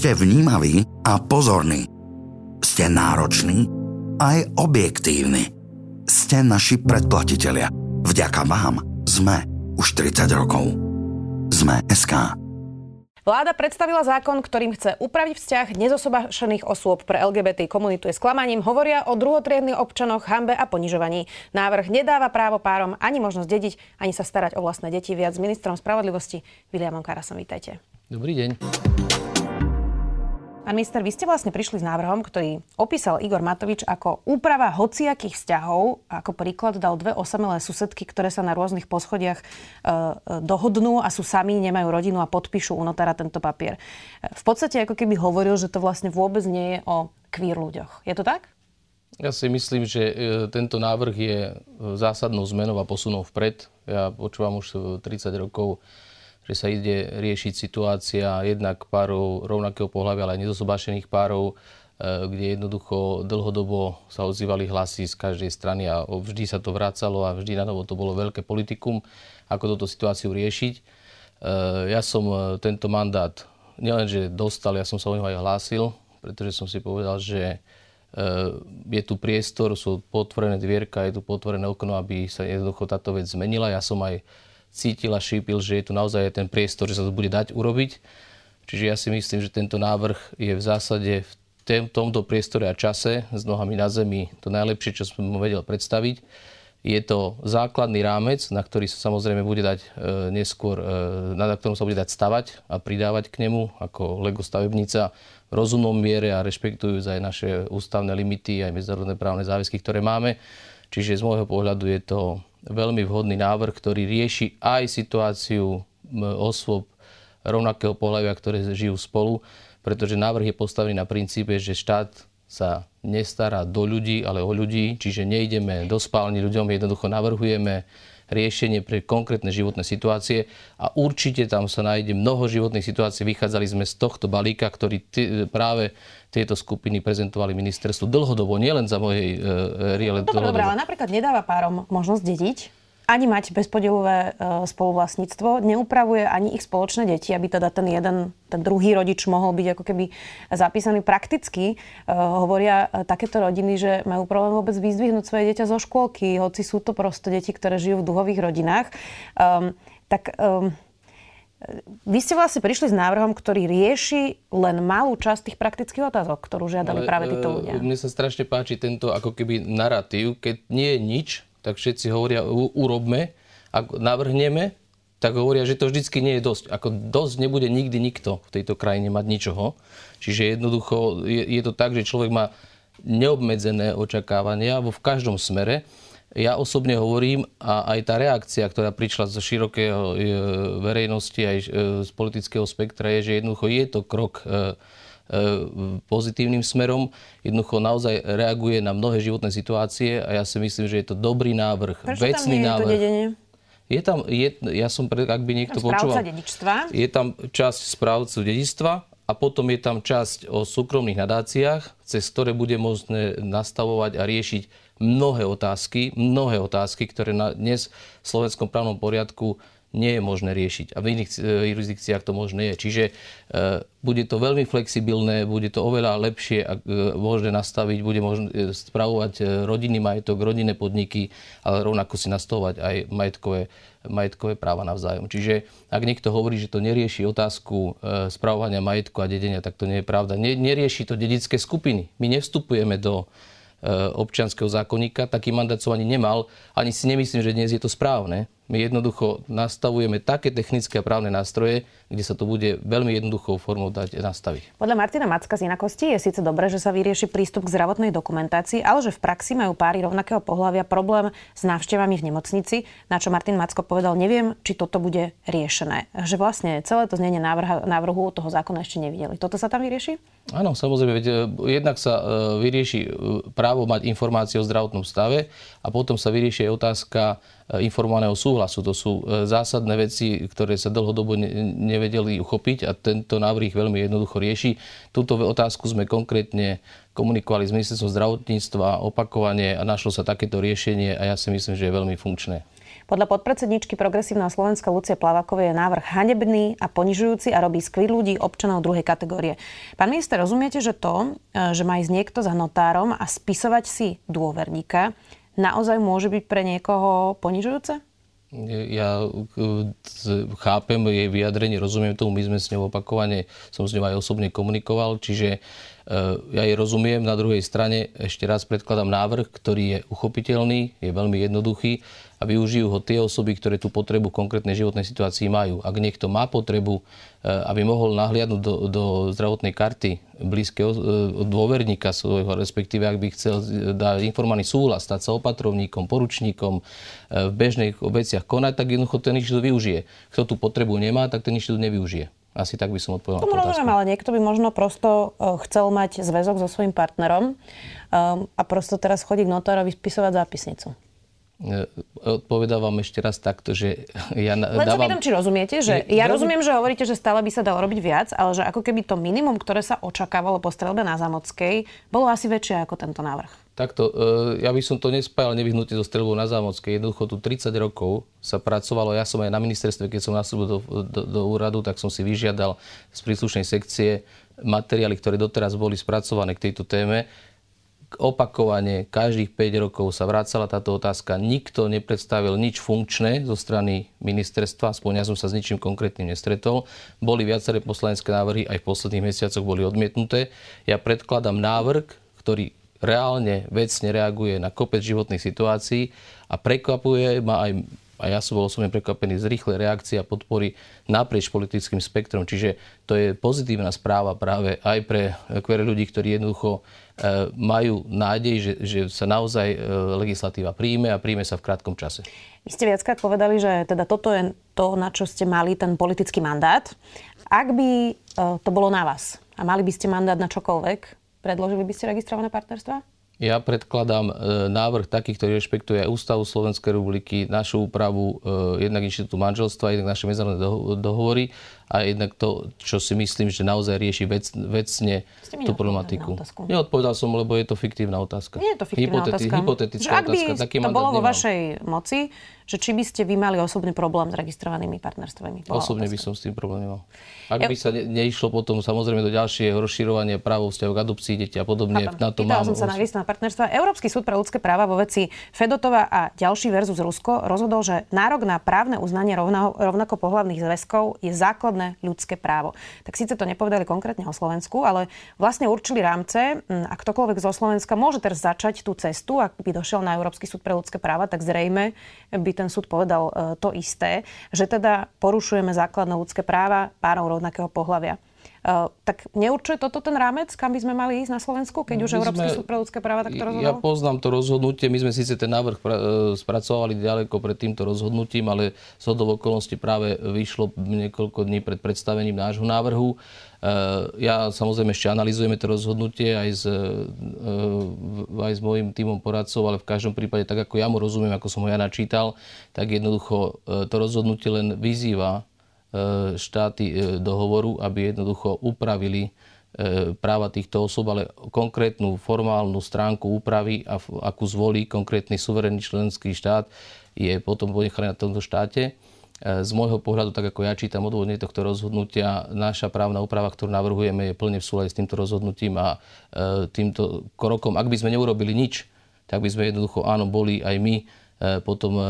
ste vnímaví a pozorní. Ste nároční aj objektívni. Ste naši predplatitelia. Vďaka vám sme už 30 rokov. Sme SK. Vláda predstavila zákon, ktorým chce upraviť vzťah nezosobášených osôb pre LGBT komunitu je sklamaním. Hovoria o druhotriednych občanoch, hambe a ponižovaní. Návrh nedáva právo párom ani možnosť dediť, ani sa starať o vlastné deti. Viac s ministrom spravodlivosti Williamom Karasom. Vítajte. Dobrý deň. Pán minister, vy ste vlastne prišli s návrhom, ktorý opísal Igor Matovič ako úprava hociakých vzťahov. Ako príklad dal dve osamelé susedky, ktoré sa na rôznych poschodiach e, e, dohodnú a sú sami, nemajú rodinu a podpíšu u notára tento papier. V podstate ako keby hovoril, že to vlastne vôbec nie je o queer ľuďoch. Je to tak? Ja si myslím, že e, tento návrh je e, zásadnou zmenou a posunou vpred. Ja počúvam už 30 rokov že sa ide riešiť situácia jednak párov rovnakého pohľavia, ale aj nezosobášených párov, e, kde jednoducho dlhodobo sa ozývali hlasy z každej strany a vždy sa to vracalo a vždy na novo to bolo veľké politikum, ako túto situáciu riešiť. E, ja som e, tento mandát nielenže dostal, ja som sa o neho aj hlásil, pretože som si povedal, že je tu priestor, sú potvorené dvierka, je tu potvorené okno, aby sa jednoducho táto vec zmenila. Ja som aj cítil a šípil, že je tu naozaj ten priestor, že sa to bude dať urobiť. Čiže ja si myslím, že tento návrh je v zásade v tomto priestore a čase s nohami na zemi to najlepšie, čo som mu vedel predstaviť. Je to základný rámec, na ktorý sa samozrejme bude dať e, neskôr, e, na ktorom sa bude dať stavať a pridávať k nemu ako Lego stavebnica v rozumnom miere a rešpektujúc aj naše ústavné limity, aj medzinárodné právne záväzky, ktoré máme. Čiže z môjho pohľadu je to veľmi vhodný návrh, ktorý rieši aj situáciu osôb rovnakého pohľavia, ktoré žijú spolu, pretože návrh je postavený na princípe, že štát sa nestará do ľudí, ale o ľudí, čiže nejdeme do spálni ľuďom, jednoducho navrhujeme riešenie pre konkrétne životné situácie a určite tam sa nájde mnoho životných situácií. Vychádzali sme z tohto balíka, ktorý t- práve tieto skupiny prezentovali ministerstvu dlhodobo, nielen za mojej e, riele. No, dobre, ale napríklad nedáva párom možnosť dediť ani mať bezpodielové e, spoluvlastníctvo, neupravuje ani ich spoločné deti, aby teda ten jeden, ten druhý rodič mohol byť ako keby zapísaný prakticky. E, hovoria e, takéto rodiny, že majú problém vôbec vyzdvihnúť svoje dieťa zo škôlky, hoci sú to prosto deti, ktoré žijú v duhových rodinách. Um, tak um, vy ste vlastne prišli s návrhom, ktorý rieši len malú časť tých praktických otázok, ktorú žiadali Ale, práve títo ľudia. Mne sa strašne páči tento ako keby narratív, keď nie je nič, tak všetci hovoria, urobme, ak navrhneme, tak hovoria, že to vždycky nie je dosť. Ako dosť nebude nikdy nikto v tejto krajine mať ničoho. Čiže jednoducho je, je to tak, že človek má neobmedzené očakávania vo v každom smere ja osobne hovorím, a aj tá reakcia, ktorá prišla zo širokého e, verejnosti, aj e, z politického spektra, je, že jednoducho je to krok e, pozitívnym smerom. Jednoducho naozaj reaguje na mnohé životné situácie a ja si myslím, že je to dobrý návrh, Prečo vecný tam návrh. Je je tam, je, ja som, ak by niekto počúval, je tam časť správcu dedičstva a potom je tam časť o súkromných nadáciách, cez ktoré bude možné nastavovať a riešiť mnohé otázky, mnohé otázky, ktoré na dnes v slovenskom právnom poriadku nie je možné riešiť. A v iných e, jurisdikciách to možné je. Čiže e, bude to veľmi flexibilné, bude to oveľa lepšie ak, e, možné nastaviť, bude možné spravovať rodinný majetok, rodinné podniky, ale rovnako si nastavovať aj majetkové, majetkové práva navzájom. Čiže ak niekto hovorí, že to nerieši otázku spravovania majetku a dedenia, tak to nie je pravda. Ne, nerieši to dedické skupiny. My nevstupujeme do občianského zákonníka. Taký mandát som ani nemal. Ani si nemyslím, že dnes je to správne. My jednoducho nastavujeme také technické a právne nástroje, kde sa to bude veľmi jednoduchou formou dať nastaviť. Podľa Martina Macka z Inakosti je síce dobré, že sa vyrieši prístup k zdravotnej dokumentácii, ale že v praxi majú páry rovnakého pohľavia problém s návštevami v nemocnici, na čo Martin Macko povedal, neviem, či toto bude riešené. Že vlastne celé to znenie návrhu toho zákona ešte nevideli. Toto sa tam vyrieši? Áno, samozrejme, veď e, jednak sa e, vyrieši e, právo mať informácie o zdravotnom stave a potom sa vyrieši aj otázka informovaného súhlasu. To sú zásadné veci, ktoré sa dlhodobo nevedeli uchopiť a tento návrh veľmi jednoducho rieši. Túto otázku sme konkrétne komunikovali s ministerstvom zdravotníctva opakovane a našlo sa takéto riešenie a ja si myslím, že je veľmi funkčné. Podľa podpredsedničky Progresívneho Slovenska Lucie Plavakovej je návrh hanebný a ponižujúci a robí skvý ľudí občanov druhej kategórie. Pán minister, rozumiete, že to, e, že má ísť niekto za notárom a spisovať si dôverníka, naozaj môže byť pre niekoho ponižujúce? Ja chápem jej vyjadrenie, rozumiem tomu, my sme s ňou opakovane, som s ňou aj osobne komunikoval, čiže e, ja jej rozumiem. Na druhej strane ešte raz predkladám návrh, ktorý je uchopiteľný, je veľmi jednoduchý a využijú ho tie osoby, ktoré tú potrebu konkrétnej životnej situácii majú. Ak niekto má potrebu, e, aby mohol nahliadnúť do, do zdravotnej karty blízkeho e, dôverníka svojho, respektíve ak by chcel dať informovaný súhlas, stať sa opatrovníkom, poručníkom, e, v bežných veciach konať, tak jednoducho ten inštitút využije. Kto tú potrebu nemá, tak ten inštitút nevyužije. Asi tak by som odpovedal. Tomu rozumiem, ale niekto by možno prosto chcel mať zväzok so svojím partnerom a prosto teraz chodí k notárovi spisovať zápisnicu. E, odpovedám vám ešte raz takto, že ja Len dávam... sa pýtam, či rozumiete, že ja veľmi... rozumiem, že hovoríte, že stále by sa dalo robiť viac, ale že ako keby to minimum, ktoré sa očakávalo po strelbe na Zámockej, bolo asi väčšie ako tento návrh. Takto, e, ja by som to nespájal nevyhnutne so streľbou na Zámockej. Jednoducho tu 30 rokov sa pracovalo, ja som aj na ministerstve, keď som nastúpil do, do, do úradu, tak som si vyžiadal z príslušnej sekcie materiály, ktoré doteraz boli spracované k tejto téme opakovane každých 5 rokov sa vracala táto otázka. Nikto nepredstavil nič funkčné zo strany ministerstva, aspoň ja som sa s ničím konkrétnym nestretol. Boli viaceré poslanecké návrhy, aj v posledných mesiacoch boli odmietnuté. Ja predkladám návrh, ktorý reálne, vecne reaguje na kopec životných situácií a prekvapuje ma aj a ja som bol osobne prekvapený z rýchlej reakcie a podpory naprieč politickým spektrom. Čiže to je pozitívna správa práve aj pre queer ľudí, ktorí jednoducho e, majú nádej, že, že sa naozaj e, legislatíva príjme a príjme sa v krátkom čase. Vy ste viackrát povedali, že teda toto je to, na čo ste mali ten politický mandát. Ak by to bolo na vás a mali by ste mandát na čokoľvek, predložili by ste registrované partnerstva? Ja predkladám e, návrh taký, ktorý rešpektuje aj Ústavu Slovenskej republiky, našu úpravu, e, jednak inštitútu manželstva, jednak naše medzinárodné dohovory a jednak to, čo si myslím, že naozaj rieši vec, vecne tú problematiku. Neodpovedal som, lebo je to fiktívna otázka. Nie je to fiktívna Hypoteti- otázka. Hypotetická ak by otázka. Taký to bolo vo vašej moci, že či by ste vy mali osobný problém s registrovanými partnerstvami? Osobne otázka. by som s tým problém nemal. Ak by sa ne, neišlo potom samozrejme do ďalšieho rozširovania práv vzťahov k adopcii deti a podobne, Chápam. na to Pýtala mám... som sa na registrované partnerstva. Európsky súd pre ľudské práva vo veci Fedotova a ďalší versus Rusko rozhodol, že nárok na právne uznanie rovnako, rovnako pohľavných zväzkov je základné ľudské právo. Tak síce to nepovedali konkrétne o Slovensku, ale vlastne určili rámce a ktokoľvek zo Slovenska môže teraz začať tú cestu, ak by došiel na Európsky súd pre ľudské práva, tak zrejme by ten súd povedal e, to isté, že teda porušujeme základné ľudské práva párov rovnakého pohľavia. Uh, tak neurčuje toto ten rámec, kam by sme mali ísť na Slovensku, keď už Európsky súd pre ľudské práva takto rozhodol? Ja poznám to rozhodnutie. My sme síce ten návrh uh, spracovali ďaleko pred týmto rozhodnutím, ale z hodov okolností práve vyšlo niekoľko dní pred predstavením nášho návrhu. Uh, ja samozrejme ešte analizujeme to rozhodnutie aj s, aj s mojim týmom poradcov, ale v každom prípade, tak ako ja mu rozumiem, ako som ho ja načítal, tak jednoducho to rozhodnutie len vyzýva štáty e, dohovoru, aby jednoducho upravili e, práva týchto osob, ale konkrétnu formálnu stránku úpravy, akú zvolí konkrétny suverénny členský štát, je potom ponechané na tomto štáte. Z môjho pohľadu, tak ako ja čítam odvodne tohto rozhodnutia, naša právna úprava, ktorú navrhujeme, je plne v súlade s týmto rozhodnutím a týmto krokom. Ak by sme neurobili nič, tak by sme jednoducho, áno, boli aj my E, potom e, e,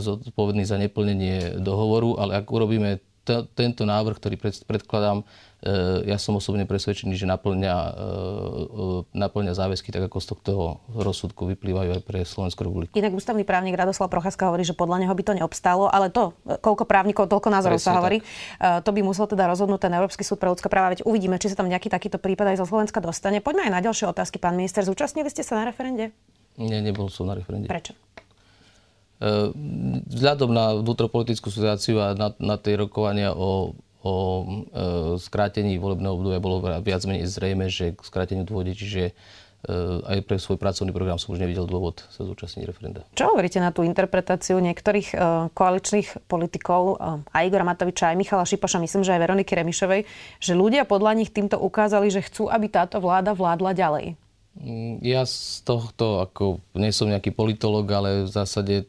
zodpovedný za neplnenie dohovoru, ale ak urobíme tento návrh, ktorý predkladám, e, ja som osobne presvedčený, že naplňa, naplňa záväzky, tak ako z tohto rozsudku vyplývajú aj pre Slovenskú republiku. Inak ústavný právnik Radoslav Procházka hovorí, že podľa neho by to neobstálo, ale to, koľko právnikov, toľko názorov Presne sa hovorí, tak. to by musel teda rozhodnúť ten Európsky súd pre ľudské práva. Veď uvidíme, či sa tam nejaký takýto prípad aj zo Slovenska dostane. Poďme aj na ďalšie otázky. Pán minister, zúčastnili ste sa na referende? Nie, nebol som na referende. Prečo? Vzhľadom na vnútropolitickú situáciu a na, na tie rokovania o, o e, skrátení volebného obdobia bolo viac menej zrejme, že k skráteniu dôjde, čiže e, aj pre svoj pracovný program som už nevidel dôvod sa zúčastniť referenda. Čo hovoríte na tú interpretáciu niektorých e, koaličných politikov, e, aj Igora Matoviča, aj Michala Šipoša, myslím, že aj Veroniky Remišovej, že ľudia podľa nich týmto ukázali, že chcú, aby táto vláda vládla ďalej? Mm, ja z tohto, ako nie som nejaký politolog, ale v zásade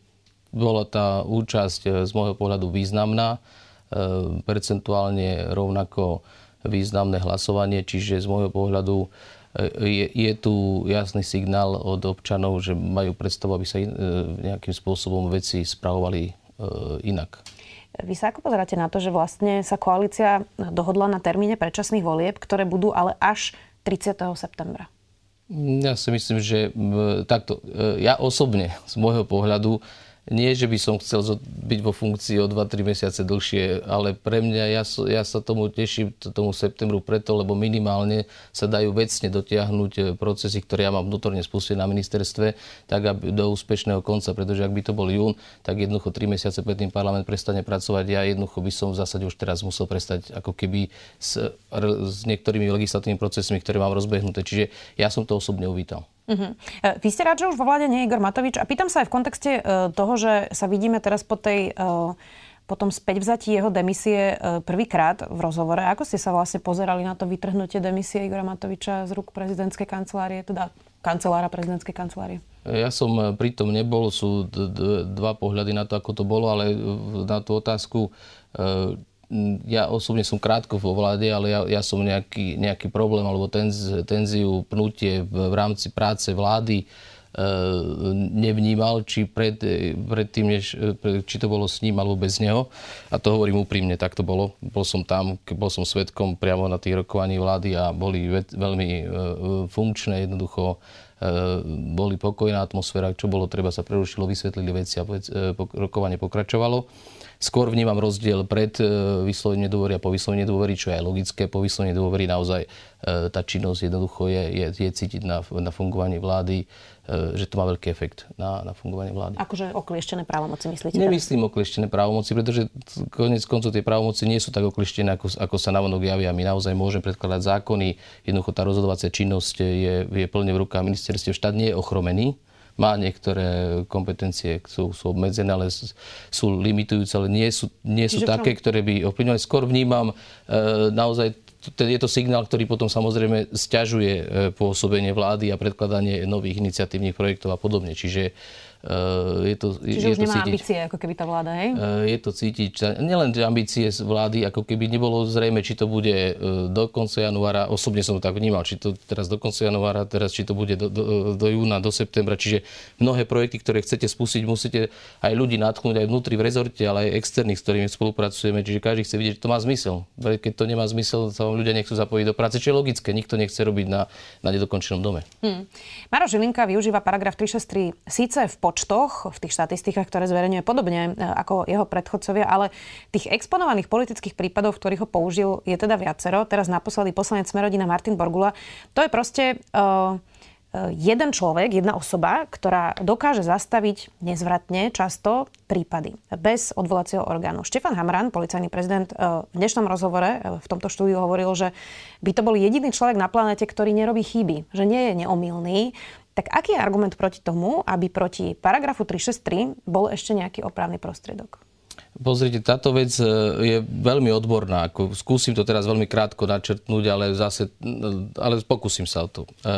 bola tá účasť eh, z môjho pohľadu významná, eh, percentuálne rovnako významné hlasovanie, čiže z môjho pohľadu eh, je, je tu jasný signál od občanov, že majú predstavu, aby sa in, nejakým spôsobom veci spravovali inak. Vy sa ako pozeráte na to, že vlastne sa koalícia dohodla na termíne predčasných volieb, ktoré budú ale až 30. septembra? Ja si myslím, že takto, ja osobne z môjho pohľadu nie, že by som chcel byť vo funkcii o 2-3 mesiace dlhšie, ale pre mňa, ja, ja sa tomu teším, tomu septembru preto, lebo minimálne sa dajú vecne dotiahnuť e, procesy, ktoré ja mám vnútorne spustiť na ministerstve, tak aby do úspešného konca, pretože ak by to bol jún, tak jednoducho 3 mesiace predtým parlament prestane pracovať. Ja jednoducho by som v zásade už teraz musel prestať ako keby s, s niektorými legislatívnymi procesmi, ktoré mám rozbehnuté. Čiže ja som to osobne uvítal. Uh-huh. Vy ste rád, že už vo vláde nie je Igor Matovič. A pýtam sa aj v kontexte e, toho, že sa vidíme teraz po tej potom späť vzatí jeho demisie prvýkrát v rozhovore. Ako ste sa vlastne pozerali na to vytrhnutie demisie Igora Matoviča z rúk prezidentskej kancelárie, teda kancelára prezidentskej kancelárie? Ja som pritom nebol, sú dva pohľady na to, ako to bolo, ale na tú otázku, ja osobne som krátko vo vláde, ale ja, ja som nejaký, nejaký problém alebo tenz, tenziu, pnutie v, v rámci práce vlády e, nevnímal, či pred, pred tým, než, či to bolo s ním alebo bez neho. A to hovorím úprimne, tak to bolo. Bol som tam, bol som svetkom priamo na tých rokovaní vlády a boli ve, veľmi e, funkčné, jednoducho e, boli pokojná atmosféra, čo bolo treba sa prerušilo, vysvetlili veci a vec, e, rokovanie pokračovalo. Skôr vnímam rozdiel pred e, vyslovením nedôvery a po vyslovení nedôvery, čo je aj logické. Po vyslovení nedôvery naozaj tá činnosť jednoducho je, je, je cítiť na, na fungovanie vlády, že to má veľký efekt na, na fungovanie vlády. Akože oklieštené právomoci myslíte? Nemyslím oklieštené právomoci, pretože konec koncov tie právomoci nie sú tak oklieštené, ako, ako sa navonok javia. My naozaj môžeme predkladať zákony. Jednoducho tá rozhodovacia činnosť je, je plne v rukách ministerstiev. Štát nie je ochromený má niektoré kompetencie, sú, sú obmedzené, ale sú limitujúce, ale nie sú, nie sú také, ktoré by ovplyvňovali. Skôr vnímam e, naozaj je to signál, ktorý potom samozrejme stiažuje e, pôsobenie vlády a predkladanie nových iniciatívnych projektov a podobne. Čiže Eh, je to, Čiže je už to nemá cítiť, ambície, ako keby tá vláda, hej? Eh, je to cítiť, nielen ambície z vlády, ako keby nebolo zrejme, či to bude do konca januára, osobne som to tak vnímal, či to teraz do konca januára, teraz či to bude do, do, do júna, do septembra, čiže mnohé projekty, ktoré chcete spustiť, musíte aj ľudí natchnúť aj vnútri v rezorte, ale aj externých, s ktorými spolupracujeme, čiže každý chce vidieť, že to má zmysel. Keď to nemá zmysel, vám ľudia nechcú zapojiť do práce, čo je logické, nikto nechce robiť na, na nedokončenom dome. Hmm. Maro Žilinka využíva paragraf 363 síce v počtoch, v tých štatistikách, ktoré zverejňuje podobne e, ako jeho predchodcovia, ale tých exponovaných politických prípadov, v ktorých ho použil, je teda viacero. Teraz naposledy poslanec Smerodina Martin Borgula. To je proste uh, jeden človek, jedna osoba, ktorá dokáže zastaviť nezvratne často prípady bez odvolacieho orgánu. Štefan Hamran, policajný prezident, v dnešnom rozhovore v tomto štúdiu hovoril, že by to bol jediný človek na planete, ktorý nerobí chyby, že nie je neomilný, tak aký je argument proti tomu, aby proti paragrafu 363 bol ešte nejaký opravný prostriedok? Pozrite, táto vec e, je veľmi odborná. Skúsim to teraz veľmi krátko načrtnúť, ale zase, e, ale pokúsim sa o to. E,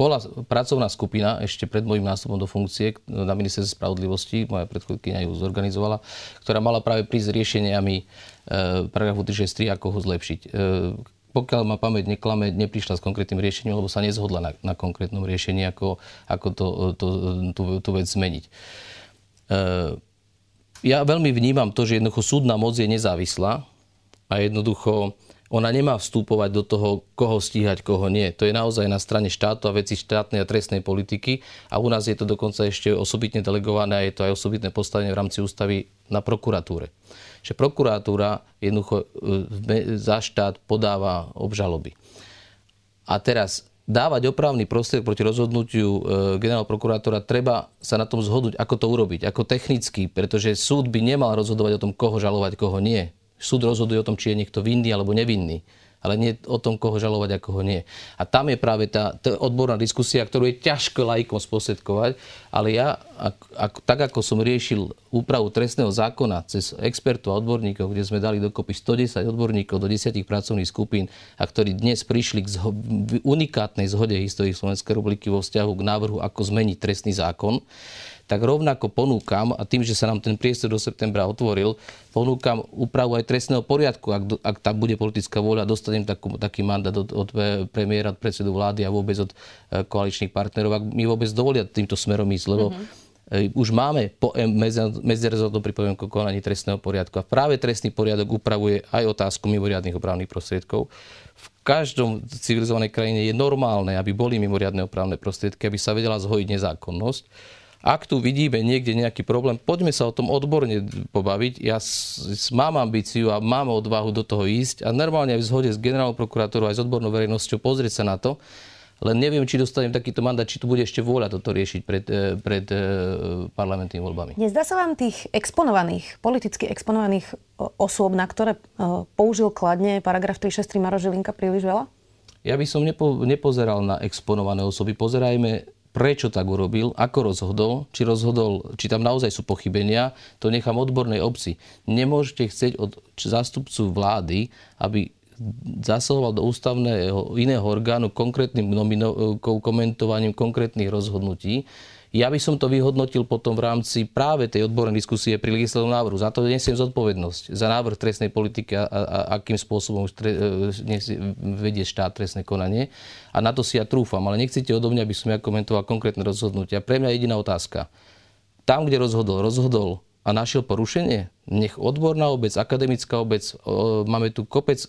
bola pracovná skupina ešte pred môjim nástupom do funkcie na ministerstve spravodlivosti, moja predchodkynia ju zorganizovala, ktorá mala práve prísť s riešeniami paragrafu 363, ako ho zlepšiť pokiaľ ma pamäť neklame, neprišla s konkrétnym riešením, lebo sa nezhodla na, na konkrétnom riešení, ako, ako to, to, tú, tú vec zmeniť. E, ja veľmi vnímam to, že jednoducho súdna moc je nezávislá a jednoducho ona nemá vstúpovať do toho, koho stíhať, koho nie. To je naozaj na strane štátu a veci štátnej a trestnej politiky a u nás je to dokonca ešte osobitne delegované a je to aj osobitné postavenie v rámci ústavy na prokuratúre. Že prokuratúra jednoducho e, za štát podáva obžaloby. A teraz dávať opravný prostriedok proti rozhodnutiu e, generálneho prokurátora, treba sa na tom zhodnúť, ako to urobiť, ako technicky, pretože súd by nemal rozhodovať o tom, koho žalovať, koho nie. Súd rozhoduje o tom, či je niekto vinný alebo nevinný ale nie o tom, koho žalovať a koho nie. A tam je práve tá, tá odborná diskusia, ktorú je ťažko laikom spôsobkovať, ale ja, ak, ak, tak ako som riešil úpravu trestného zákona cez expertov a odborníkov, kde sme dali dokopy 110 odborníkov do 10 pracovných skupín a ktorí dnes prišli k zho- unikátnej zhode histórii Slovenskej republiky vo vzťahu k návrhu, ako zmeniť trestný zákon, tak rovnako ponúkam, a tým, že sa nám ten priestor do septembra otvoril, ponúkam úpravu aj trestného poriadku, ak, ak tam bude politická vôľa, dostanem takú, taký mandát od, od premiéra, od predsedu vlády a vôbec od e, koaličných partnerov, ak mi vôbec dovolia týmto smerom ísť, lebo mm-hmm. už máme po medzirezortnom pripomienku konaní trestného poriadku a práve trestný poriadok upravuje aj otázku mimoriadných opravných prostriedkov. V každom civilizovanej krajine je normálne, aby boli mimoriadne opravné prostriedky, aby sa vedela zhojiť nezákonnosť. Ak tu vidíme niekde nejaký problém, poďme sa o tom odborne pobaviť. Ja mám ambíciu a mám odvahu do toho ísť a normálne aj v zhode s generálnou prokurátorou aj s odbornou verejnosťou pozrieť sa na to. Len neviem, či dostanem takýto mandát, či tu bude ešte vôľa toto riešiť pred, e, pred e, parlamentnými voľbami. Nezdá sa vám tých exponovaných, politicky exponovaných osôb, na ktoré e, použil kladne paragraf 363 Maro Žilinka príliš veľa? Ja by som nepo, nepozeral na exponované osoby. Pozerajme prečo tak urobil, ako rozhodol, či rozhodol, či tam naozaj sú pochybenia, to nechám odbornej obci. Nemôžete chcieť od zástupcu vlády, aby zasahoval do ústavného iného orgánu konkrétnym nomino- komentovaním konkrétnych rozhodnutí, ja by som to vyhodnotil potom v rámci práve tej odbornej diskusie pri legislatívnom návrhu. Za to nesiem zodpovednosť. Za návrh trestnej politiky a, a, a akým spôsobom tre, e, vedie štát trestné konanie. A na to si ja trúfam. Ale nechcete odo mňa, aby som ja komentoval konkrétne rozhodnutia. Pre mňa jediná otázka. Tam, kde rozhodol, rozhodol a našiel porušenie, nech odborná obec, akademická obec, máme tu kopec e,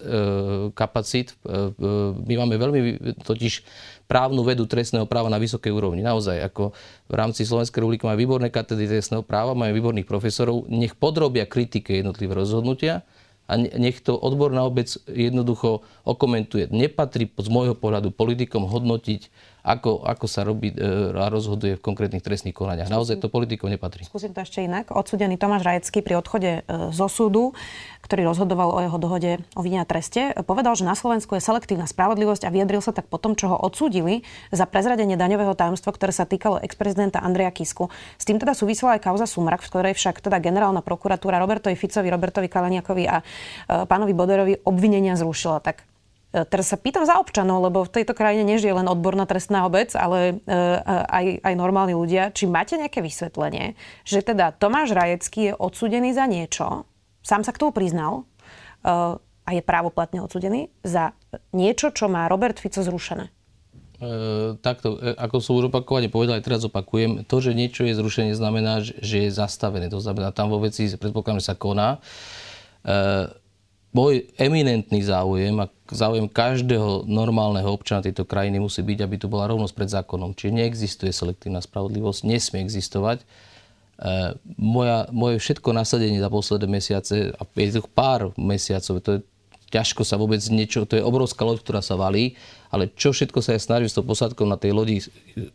kapacít, e, my máme veľmi totiž právnu vedu trestného práva na vysokej úrovni. Naozaj, ako v rámci Slovenskej republiky máme výborné katedry trestného práva, máme výborných profesorov, nech podrobia kritike jednotlivé rozhodnutia a nech to odborná obec jednoducho okomentuje. Nepatrí z môjho pohľadu politikom hodnotiť ako, ako sa robí e, a rozhoduje v konkrétnych trestných konaniach. Naozaj to politikov nepatrí. Skúsim to ešte inak. Odsudený Tomáš Rajecký pri odchode e, zo súdu, ktorý rozhodoval o jeho dohode o vine a treste, povedal, že na Slovensku je selektívna spravodlivosť a vyjadril sa tak potom, čo ho odsúdili za prezradenie daňového tajomstva, ktoré sa týkalo ex-prezidenta Andreja Kisku. S tým teda súvisela aj kauza Sumrak, v ktorej však teda generálna prokuratúra Robertovi Ficovi, Robertovi Kalaniakovi a e, pánovi Boderovi obvinenia zrušila. Tak teraz sa pýtam za občanov, lebo v tejto krajine nežije len odborná trestná obec, ale e, aj, aj normálni ľudia. Či máte nejaké vysvetlenie, že teda Tomáš Rajecký je odsudený za niečo, sám sa k tomu priznal, e, a je právoplatne odsudený za niečo, čo má Robert Fico zrušené? E, takto, ako som už opakovane povedal, aj teraz opakujem, to, že niečo je zrušené, znamená, že je zastavené. To znamená, tam vo veci predpokladám, že sa koná. E, môj eminentný záujem a záujem každého normálneho občana tejto krajiny musí byť, aby tu bola rovnosť pred zákonom. Čiže neexistuje selektívna spravodlivosť, nesmie existovať. E, moja, moje všetko nasadenie za posledné mesiace, a je to pár mesiacov, to je ťažko sa vôbec niečo, to je obrovská loď, ktorá sa valí, ale čo všetko sa ja snažím s tou posádkou na tej lodi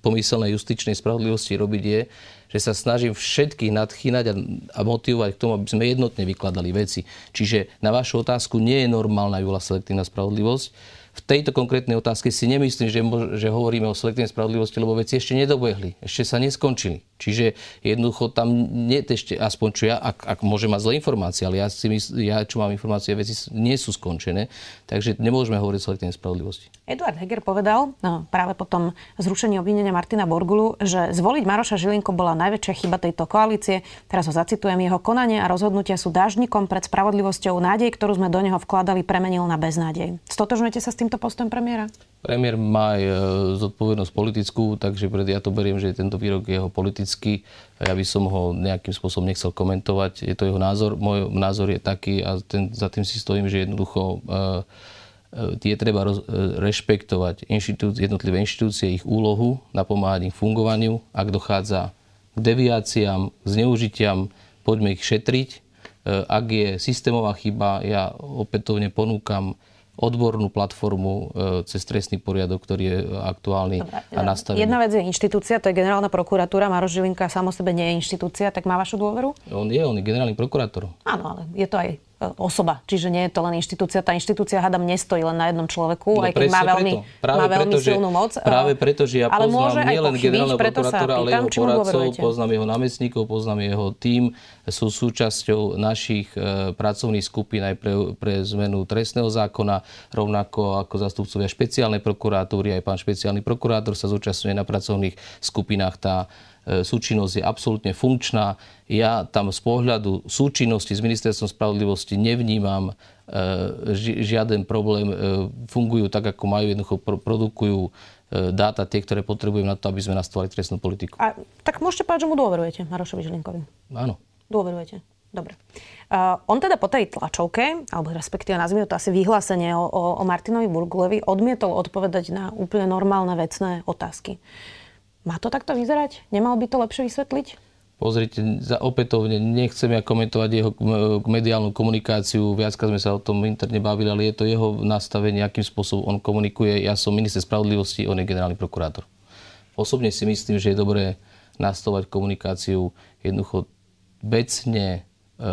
pomyselnej justičnej spravodlivosti robiť je, že sa snažím všetkých nadchýnať a, a motivovať k tomu, aby sme jednotne vykladali veci. Čiže na vašu otázku nie je normálna bola selektívna spravodlivosť. V tejto konkrétnej otázke si nemyslím, že, že hovoríme o selektívnej spravodlivosti, lebo veci ešte nedobehli, ešte sa neskončili. Čiže jednoducho tam nie ešte, aspoň čo ja, ak, ak môžem mať zlé informácie, ale ja, si mysl, ja čo mám informácie, veci nie sú skončené, takže nemôžeme hovoriť o selektívnej spravodlivosti. Eduard Heger povedal no, práve po tom zrušení obvinenia Martina Borgulu, že zvoliť Maroša Žilinko bola najväčšia chyba tejto koalície. Teraz ho zacitujem, jeho konanie a rozhodnutia sú dážnikom pred spravodlivosťou. Nádej, ktorú sme do neho vkladali, premenil na beznádej. Stotožňujete sa s tým? Týmto postom premiéra? Premiér má aj e, zodpovednosť politickú, takže ja to beriem, že tento výrok je jeho politický. Ja by som ho nejakým spôsobom nechcel komentovať. Je to jeho názor. Môj názor je taký a ten, za tým si stojím, že jednoducho tie treba roz, rešpektovať inštitú, jednotlivé inštitúcie, ich úlohu, napomáhať ich fungovaniu. Ak dochádza k deviáciám, k zneužitiam, poďme ich šetriť. E, ak je systémová chyba, ja opätovne ponúkam odbornú platformu e, cez trestný poriadok, ktorý je aktuálny Dobre, a nastavený. Jedna vec je inštitúcia, to je generálna prokuratúra. Maroš Žilinka samo sebe nie je inštitúcia, tak má vašu dôveru? On je, on je generálny prokurátor. Áno, ale je to aj osoba. Čiže nie je to len inštitúcia. Tá inštitúcia, hádam, nestojí len na jednom človeku, no, aj keď má veľmi, má veľmi preto, silnú moc. Práve preto, že ja ale poznám nielen generálneho prokurátora, ale jeho poradcov, poznám jeho námestníkov, poznám jeho tím, sú súčasťou našich e, pracovných skupín aj pre, pre zmenu trestného zákona, rovnako ako zastupcovia špeciálnej prokuratúry, aj pán špeciálny prokurátor sa zúčastňuje na pracovných skupinách. Tá E, súčinnosť je absolútne funkčná. Ja tam z pohľadu súčinnosti s ministerstvom spravodlivosti nevnímam e, žiaden problém. E, fungujú tak, ako majú, jednoducho produkujú dáta tie, ktoré potrebujem na to, aby sme nastavili trestnú politiku. A, tak môžete povedať, že mu dôverujete, Marošovi Žilinkovi? Áno. Dôverujete. Dobre. Uh, on teda po tej tlačovke, alebo respektíve nazvime to asi vyhlásenie o, o, o Martinovi Burgulovi, odmietol odpovedať na úplne normálne vecné otázky. Má to takto vyzerať? Nemal by to lepšie vysvetliť? Pozrite, za opätovne nechcem ja komentovať jeho mediálnu komunikáciu, viacka sme sa o tom interne bavili, ale je to jeho nastavenie, akým spôsobom on komunikuje. Ja som minister spravodlivosti, on je generálny prokurátor. Osobne si myslím, že je dobré nastavovať komunikáciu jednoducho vecne, e,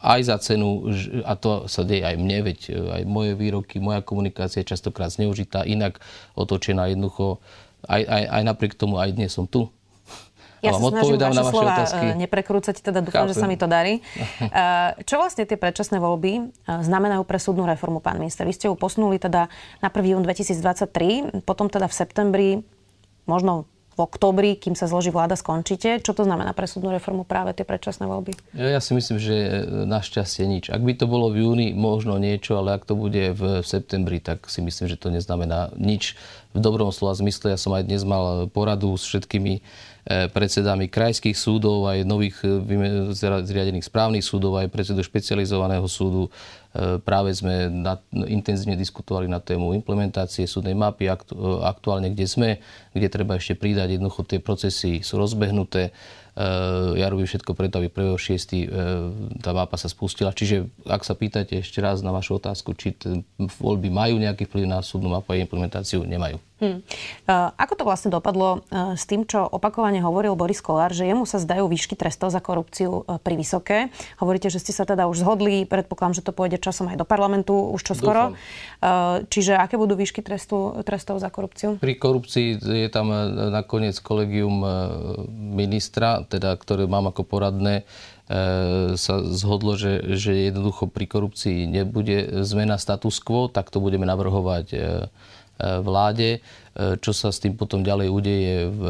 aj za cenu, a to sa deje aj mne, veď e, aj moje výroky, moja komunikácia je častokrát zneužitá, inak otočená jednoducho aj, aj, aj napriek tomu aj dnes som tu. Ja snažím vaše, na vaše slova otázky. E, neprekrúcať, teda dúfam, Chápem. že sa mi to darí. E, čo vlastne tie predčasné voľby e, znamenajú pre súdnu reformu, pán minister? Vy ste ju posunuli teda na 1. jún 2023, potom teda v septembri, možno v oktobri, kým sa zloží vláda, skončíte. Čo to znamená pre súdnu reformu práve tie predčasné voľby? Ja, ja si myslím, že našťastie nič. Ak by to bolo v júni, možno niečo, ale ak to bude v septembri, tak si myslím, že to neznamená nič. V dobrom slova zmysle, ja som aj dnes mal poradu s všetkými E, predsedami krajských súdov, aj nových e, zriadených správnych súdov, aj predsedu špecializovaného súdu. E, práve sme intenzívne diskutovali na tému implementácie súdnej mapy, aktuálne kde sme, kde treba ešte pridať. Jednoducho tie procesy sú rozbehnuté ja robím všetko preto, aby 1.6. tá mapa sa spustila. Čiže ak sa pýtate ešte raz na vašu otázku, či voľby majú nejaký vplyv na súdnu mapu a implementáciu, nemajú. Hmm. Ako to vlastne dopadlo s tým, čo opakovane hovoril Boris Kolár, že jemu sa zdajú výšky trestov za korupciu pri vysoké. Hovoríte, že ste sa teda už zhodli, predpokladám, že to pôjde časom aj do parlamentu už čo skoro. Čiže aké budú výšky trestu, trestov za korupciu? Pri korupcii je tam nakoniec kolegium ministra, teda, ktoré mám ako poradné, sa zhodlo, že, že jednoducho pri korupcii nebude zmena status quo, tak to budeme navrhovať vláde. Čo sa s tým potom ďalej udeje v,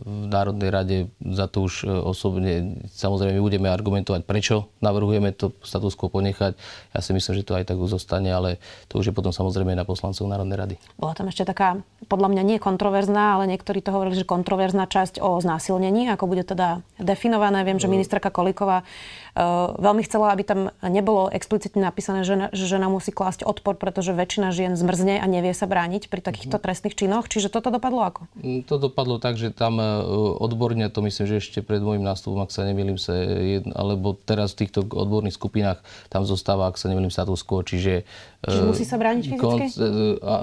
v Národnej rade, za to už osobne samozrejme budeme argumentovať, prečo navrhujeme to status quo ponechať. Ja si myslím, že to aj tak zostane, ale to už je potom samozrejme na poslancov Národnej rady. Bola tam ešte taká, podľa mňa nie kontroverzná, ale niektorí to hovorili, že kontroverzná časť o znásilnení, ako bude teda definované. Viem, že ministerka Kolíková uh, veľmi chcela, aby tam nebolo explicitne napísané, že, že žena musí klásť odpor, pretože väčšina žien zmrzne a nevie sa brániť pri takýchto trestných činoch činoch. Čiže toto dopadlo ako? Mm, to dopadlo tak, že tam e, odborne, to myslím, že ešte pred môjim nástupom, ak sa nemýlim, sa jedno, alebo teraz v týchto odborných skupinách tam zostáva, ak sa nemýlim, status quo. Čiže, e, Čiže musí sa brániť fyzicky? Konc, e, a,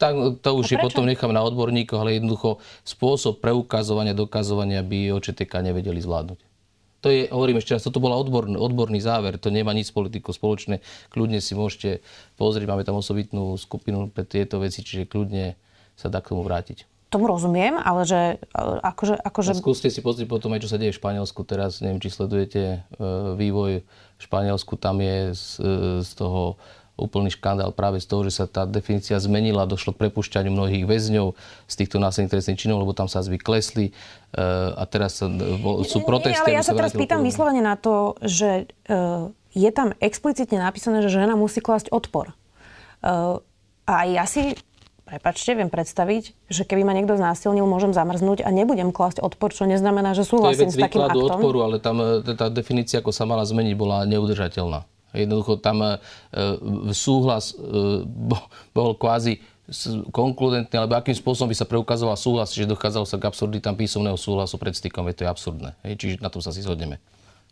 tak, to už je potom nechám na odborníkoch, ale jednoducho spôsob preukazovania, dokazovania by OČTK nevedeli zvládnuť. To je, hovorím ešte raz, toto bol odborný, odborný záver, to nemá nič s politikou spoločné. Kľudne si môžete pozrieť, máme tam osobitnú skupinu pre tieto veci, čiže kľudne sa dá k tomu vrátiť. Tomu rozumiem, ale že e, akože... akože... A skúste si pozrieť potom aj, čo sa deje v Španielsku teraz. Neviem, či sledujete e, vývoj v Španielsku. Tam je z, e, z toho úplný škandál práve z toho, že sa tá definícia zmenila, došlo k prepušťaniu mnohých väzňov z týchto násilných trestných činov, lebo tam sa zvy klesli a teraz sa, sú protesty. Nie, ale ja sa teraz pýtam vyslovene na to, že je tam explicitne napísané, že žena musí klásť odpor. a ja si prepačte, viem predstaviť, že keby ma niekto znásilnil, môžem zamrznúť a nebudem klásť odpor, čo neznamená, že súhlasím s takým aktom. odporu, ale tam tá definícia, ako sa mala zmeniť, bola neudržateľná. Jednoducho tam e, súhlas e, bol kvázi konkludentný, alebo akým spôsobom by sa preukazoval súhlas, že dochádzalo sa k absurditám písomného súhlasu pred stykom, je to je absurdné. Čiže na tom sa si zhodneme.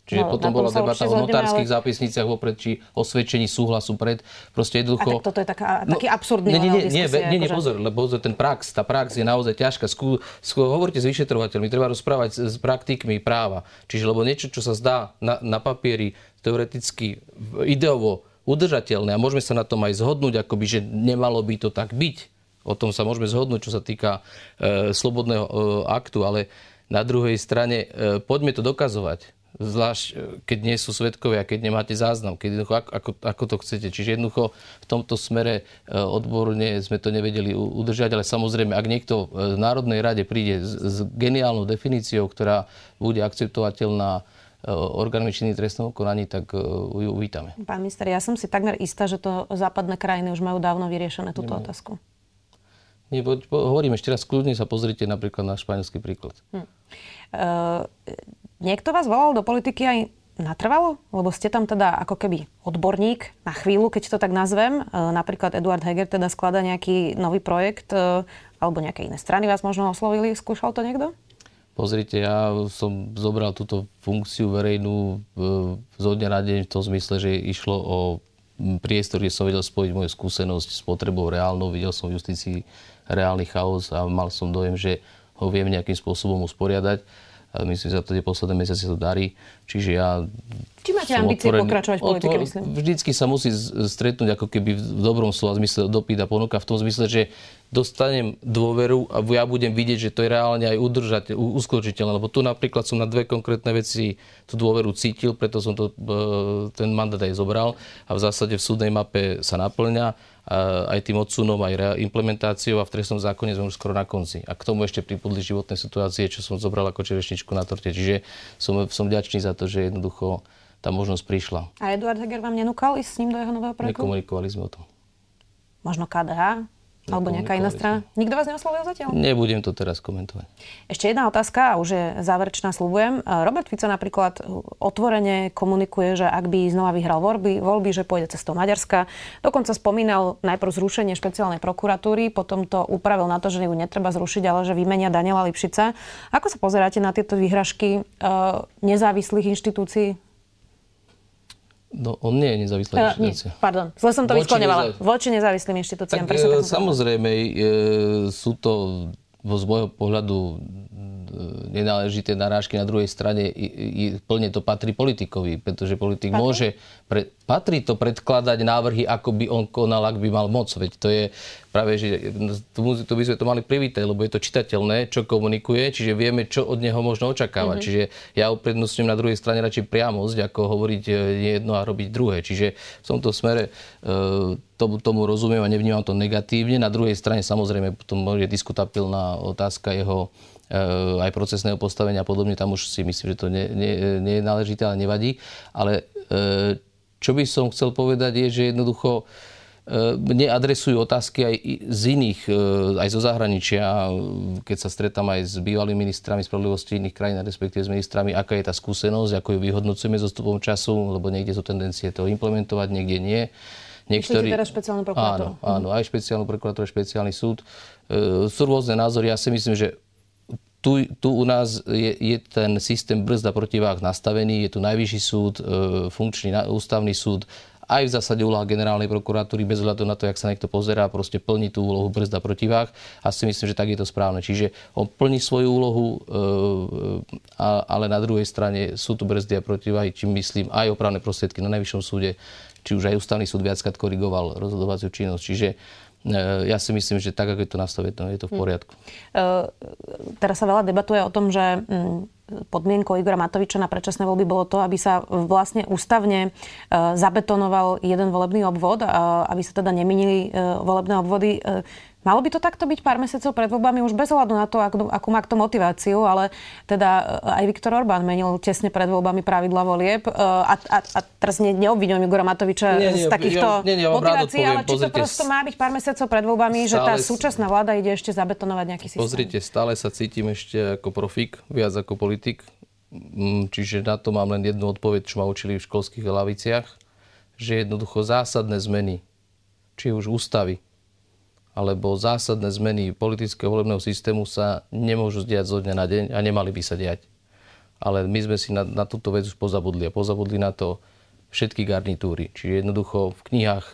Čiže no, potom bola debata o notárskych ale... zápisniciach vopred, či osvedčení súhlasu pred. Proste jednoducho... A tak toto je taká, no, taký absurdný nie, nie, nie, nie, nie, nie, akože- pozor, lebo ten prax, tá prax je naozaj ťažká. Skú, skú, hovorte s vyšetrovateľmi, treba rozprávať s, s praktikmi práva. Čiže lebo niečo, čo sa zdá na, na papieri teoreticky ideovo udržateľné a môžeme sa na tom aj zhodnúť, akoby, že nemalo by to tak byť. O tom sa môžeme zhodnúť, čo sa týka e, slobodného e, aktu, ale na druhej strane e, poďme to dokazovať zvlášť e, keď nie sú svetkovia, keď nemáte záznam, keď jednoducho, ako, ako, ako to chcete. Čiže jednoducho v tomto smere e, odborne sme to nevedeli udržať, ale samozrejme, ak niekto v Národnej rade príde s, s geniálnou definíciou, ktorá bude akceptovateľná e, orgánmi činných trestnom konaní, tak ju uvítame. Pán minister, ja som si takmer istá, že to západné krajiny už majú dávno vyriešené túto Nemajú. otázku. Nie, po, po, hovorím ešte raz, kľudne sa pozrite napríklad na španielský príklad. Hm. Uh, Niekto vás volal do politiky aj natrvalo? Lebo ste tam teda ako keby odborník na chvíľu, keď to tak nazvem. E, napríklad Eduard Heger teda sklada nejaký nový projekt e, alebo nejaké iné strany vás možno oslovili. Skúšal to niekto? Pozrite, ja som zobral túto funkciu verejnú e, zo dňa na deň v tom zmysle, že išlo o priestor, kde som vedel spojiť moju skúsenosť s potrebou reálnou. Videl som v justícii reálny chaos a mal som dojem, že ho viem nejakým spôsobom usporiadať myslím, že za to tie posledné mesiace to darí. Čiže ja... Či máte ambície otvorený, pokračovať v politike, myslím? Vždycky sa musí stretnúť ako keby v dobrom slova zmysle dopyt a ponuka v tom zmysle, že dostanem dôveru a ja budem vidieť, že to je reálne aj udržateľ, uskočiteľné. Lebo tu napríklad som na dve konkrétne veci tú dôveru cítil, preto som to, e, ten mandát aj zobral a v zásade v súdnej mape sa naplňa aj tým odsunom, aj implementáciou a v trestnom zákone sme už skoro na konci. A k tomu ešte pripudli životné situácie, čo som zobral ako čerešničku na torte. Čiže som, som vďačný za to, že jednoducho tá možnosť prišla. A Eduard Heger vám nenúkal ísť s ním do jeho nového projektu? Nekomunikovali sme o tom. Možno KDH? Alebo nejaká iná strana? Nikto vás neoslovil zatiaľ? Nebudem to teraz komentovať. Ešte jedna otázka, a už je záverečná, slúbujem. Robert Fico napríklad otvorene komunikuje, že ak by znova vyhral voľby, voľby že pôjde cestou Maďarska. Dokonca spomínal najprv zrušenie špeciálnej prokuratúry, potom to upravil na to, že ju netreba zrušiť, ale že vymenia Daniela Lipšica. Ako sa pozeráte na tieto výhražky uh, nezávislých inštitúcií No, on nie je nezávislá uh, inštitúcia. Nie, pardon, zle som to vyskloňovala. Nezá... Voči nezávislým inštitúciám. Tak, e, samozrejme, e, sú to z môjho pohľadu nenáležité narážky. Na druhej strane i, i, plne to patrí politikovi, pretože politik patrí? môže... Pre, patrí to predkladať návrhy, ako by on konal, ak by mal moc. Veď to je práve, že tu, tu by sme to mali privítať, lebo je to čitateľné, čo komunikuje, čiže vieme, čo od neho možno očakávať. Mm-hmm. Čiže ja uprednostňujem na druhej strane radšej priamosť, ako hovoriť e, jedno a robiť druhé. Čiže v tomto smere e, tomu, tomu rozumiem a nevnímam to negatívne. Na druhej strane samozrejme potom je diskutabilná otázka jeho Eh, aj procesného postavenia a podobne, tam už si myslím, že to nie, nie, nie je náležité, ale nevadí. Ale eh, čo by som chcel povedať je, že jednoducho eh, mne adresujú otázky aj z iných, aj zo zahraničia, keď sa stretám aj s bývalými ministrami spravodlivosti iných krajín, respektíve s ministrami, aká je tá skúsenosť, ako ju vyhodnocujeme so stupom času, lebo niekde sú tendencie to implementovať, niekde nie. Niektorí... Myslíte teda špeciálnu prokuratúru? Áno, áno, aj špeciálnu prokuratúru, špeciálny súd. E, sú rôzne názory. Ja si myslím, že tu, tu u nás je, je ten systém brzda protiváh nastavený, je tu najvyšší súd, e, funkčný ústavný súd, aj v zásade úloha generálnej prokuratúry, bez hľadu na to, jak sa niekto pozerá, proste plní tú úlohu brzda protiváh a si myslím, že tak je to správne. Čiže on plní svoju úlohu, e, ale na druhej strane sú tu brzdy a protiváhy, čím myslím aj opravné prostriedky na najvyššom súde, či už aj ústavný súd viackrát korigoval rozhodovaciu činnosť. Čiže ja si myslím, že tak, ako je to nastavené, je to v hm. poriadku. Hmm. teraz sa veľa debatuje o tom, že hm, podmienkou Igora Matoviča na predčasné voľby bolo to, aby sa vlastne ústavne zabetonoval jeden volebný obvod, aby sa teda neminili volebné obvody. Malo by to takto byť pár mesiacov pred voľbami už bez ohľadu na to, akú, akú má to motiváciu, ale teda e, aj Viktor Orbán menil tesne pred voľbami pravidla volieb e, a, a, a teraz ne, neobvinujem Igora Matoviča nie, nie, z takýchto ja, nie, nie, motivácií, ale či to prosto má byť pár mesiacov pred voľbami, že tá súčasná vláda ide ešte zabetonovať nejaký systém. Pozrite, stále sa cítim ešte ako profík, viac ako politik, mm, čiže na to mám len jednu odpoveď, čo ma učili v školských laviciach, že jednoducho zásadné zmeny, či už ústavy, alebo zásadné zmeny politického volebného systému sa nemôžu zdiať zo dňa na deň a nemali by sa diať. Ale my sme si na, na túto vec už pozabudli a pozabudli na to všetky garnitúry. Čiže jednoducho v knihách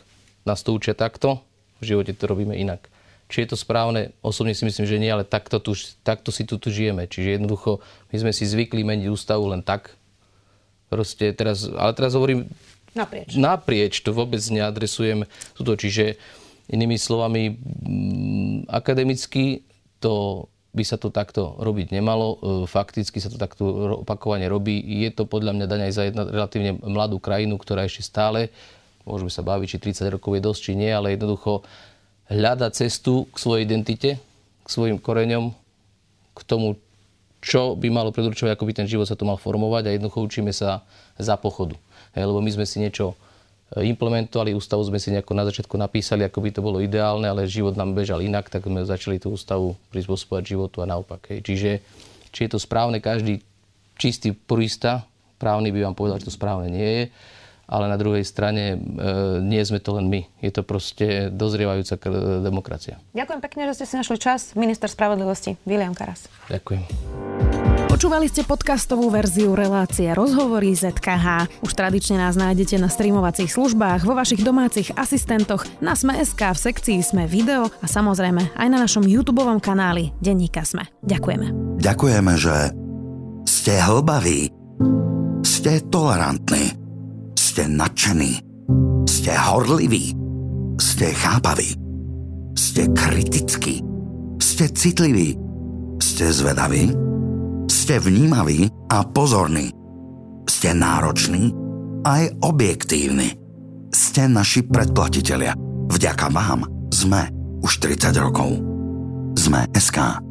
nás to učia takto, v živote to robíme inak. Či je to správne, osobne si myslím, že nie, ale takto, tu, takto si tu, tu žijeme. Čiže jednoducho my sme si zvykli meniť ústavu len tak. Proste teraz, ale teraz hovorím naprieč. Naprieč, to vôbec neadresujem tuto. Čiže Inými slovami, akademicky to by sa to takto robiť nemalo. E, fakticky sa to takto opakovane robí. Je to podľa mňa daň aj za jedna relatívne mladú krajinu, ktorá ešte stále, môžeme sa baviť, či 30 rokov je dosť, či nie, ale jednoducho hľada cestu k svojej identite, k svojim koreňom, k tomu, čo by malo predurčovať, ako by ten život sa to mal formovať a jednoducho učíme sa za pochodu. Hej, lebo my sme si niečo implementovali. Ústavu sme si nejako na začiatku napísali, ako by to bolo ideálne, ale život nám bežal inak, tak sme začali tú ústavu prispôsobovať životu a naopak. Hej. Čiže či je to správne, každý čistý purista, právny by vám povedal, že to správne nie je, ale na druhej strane e, nie sme to len my. Je to proste dozrievajúca demokracia. Ďakujem pekne, že ste si našli čas. Minister spravodlivosti William Karas. Ďakujem. Počúvali ste podcastovú verziu relácie Rozhovory ZKH. Už tradične nás nájdete na streamovacích službách, vo vašich domácich asistentoch, na Sme.sk, v sekcii Sme video a samozrejme aj na našom YouTube kanáli Denníka Sme. Ďakujeme. Ďakujeme, že ste hlbaví, ste tolerantní, ste nadšení, ste horliví, ste chápaví, ste kritickí, ste citliví, ste zvedaví, ste vnímaví a pozorní. Ste nároční aj objektívni. Ste naši predplatitelia. Vďaka vám sme už 30 rokov. Sme SK.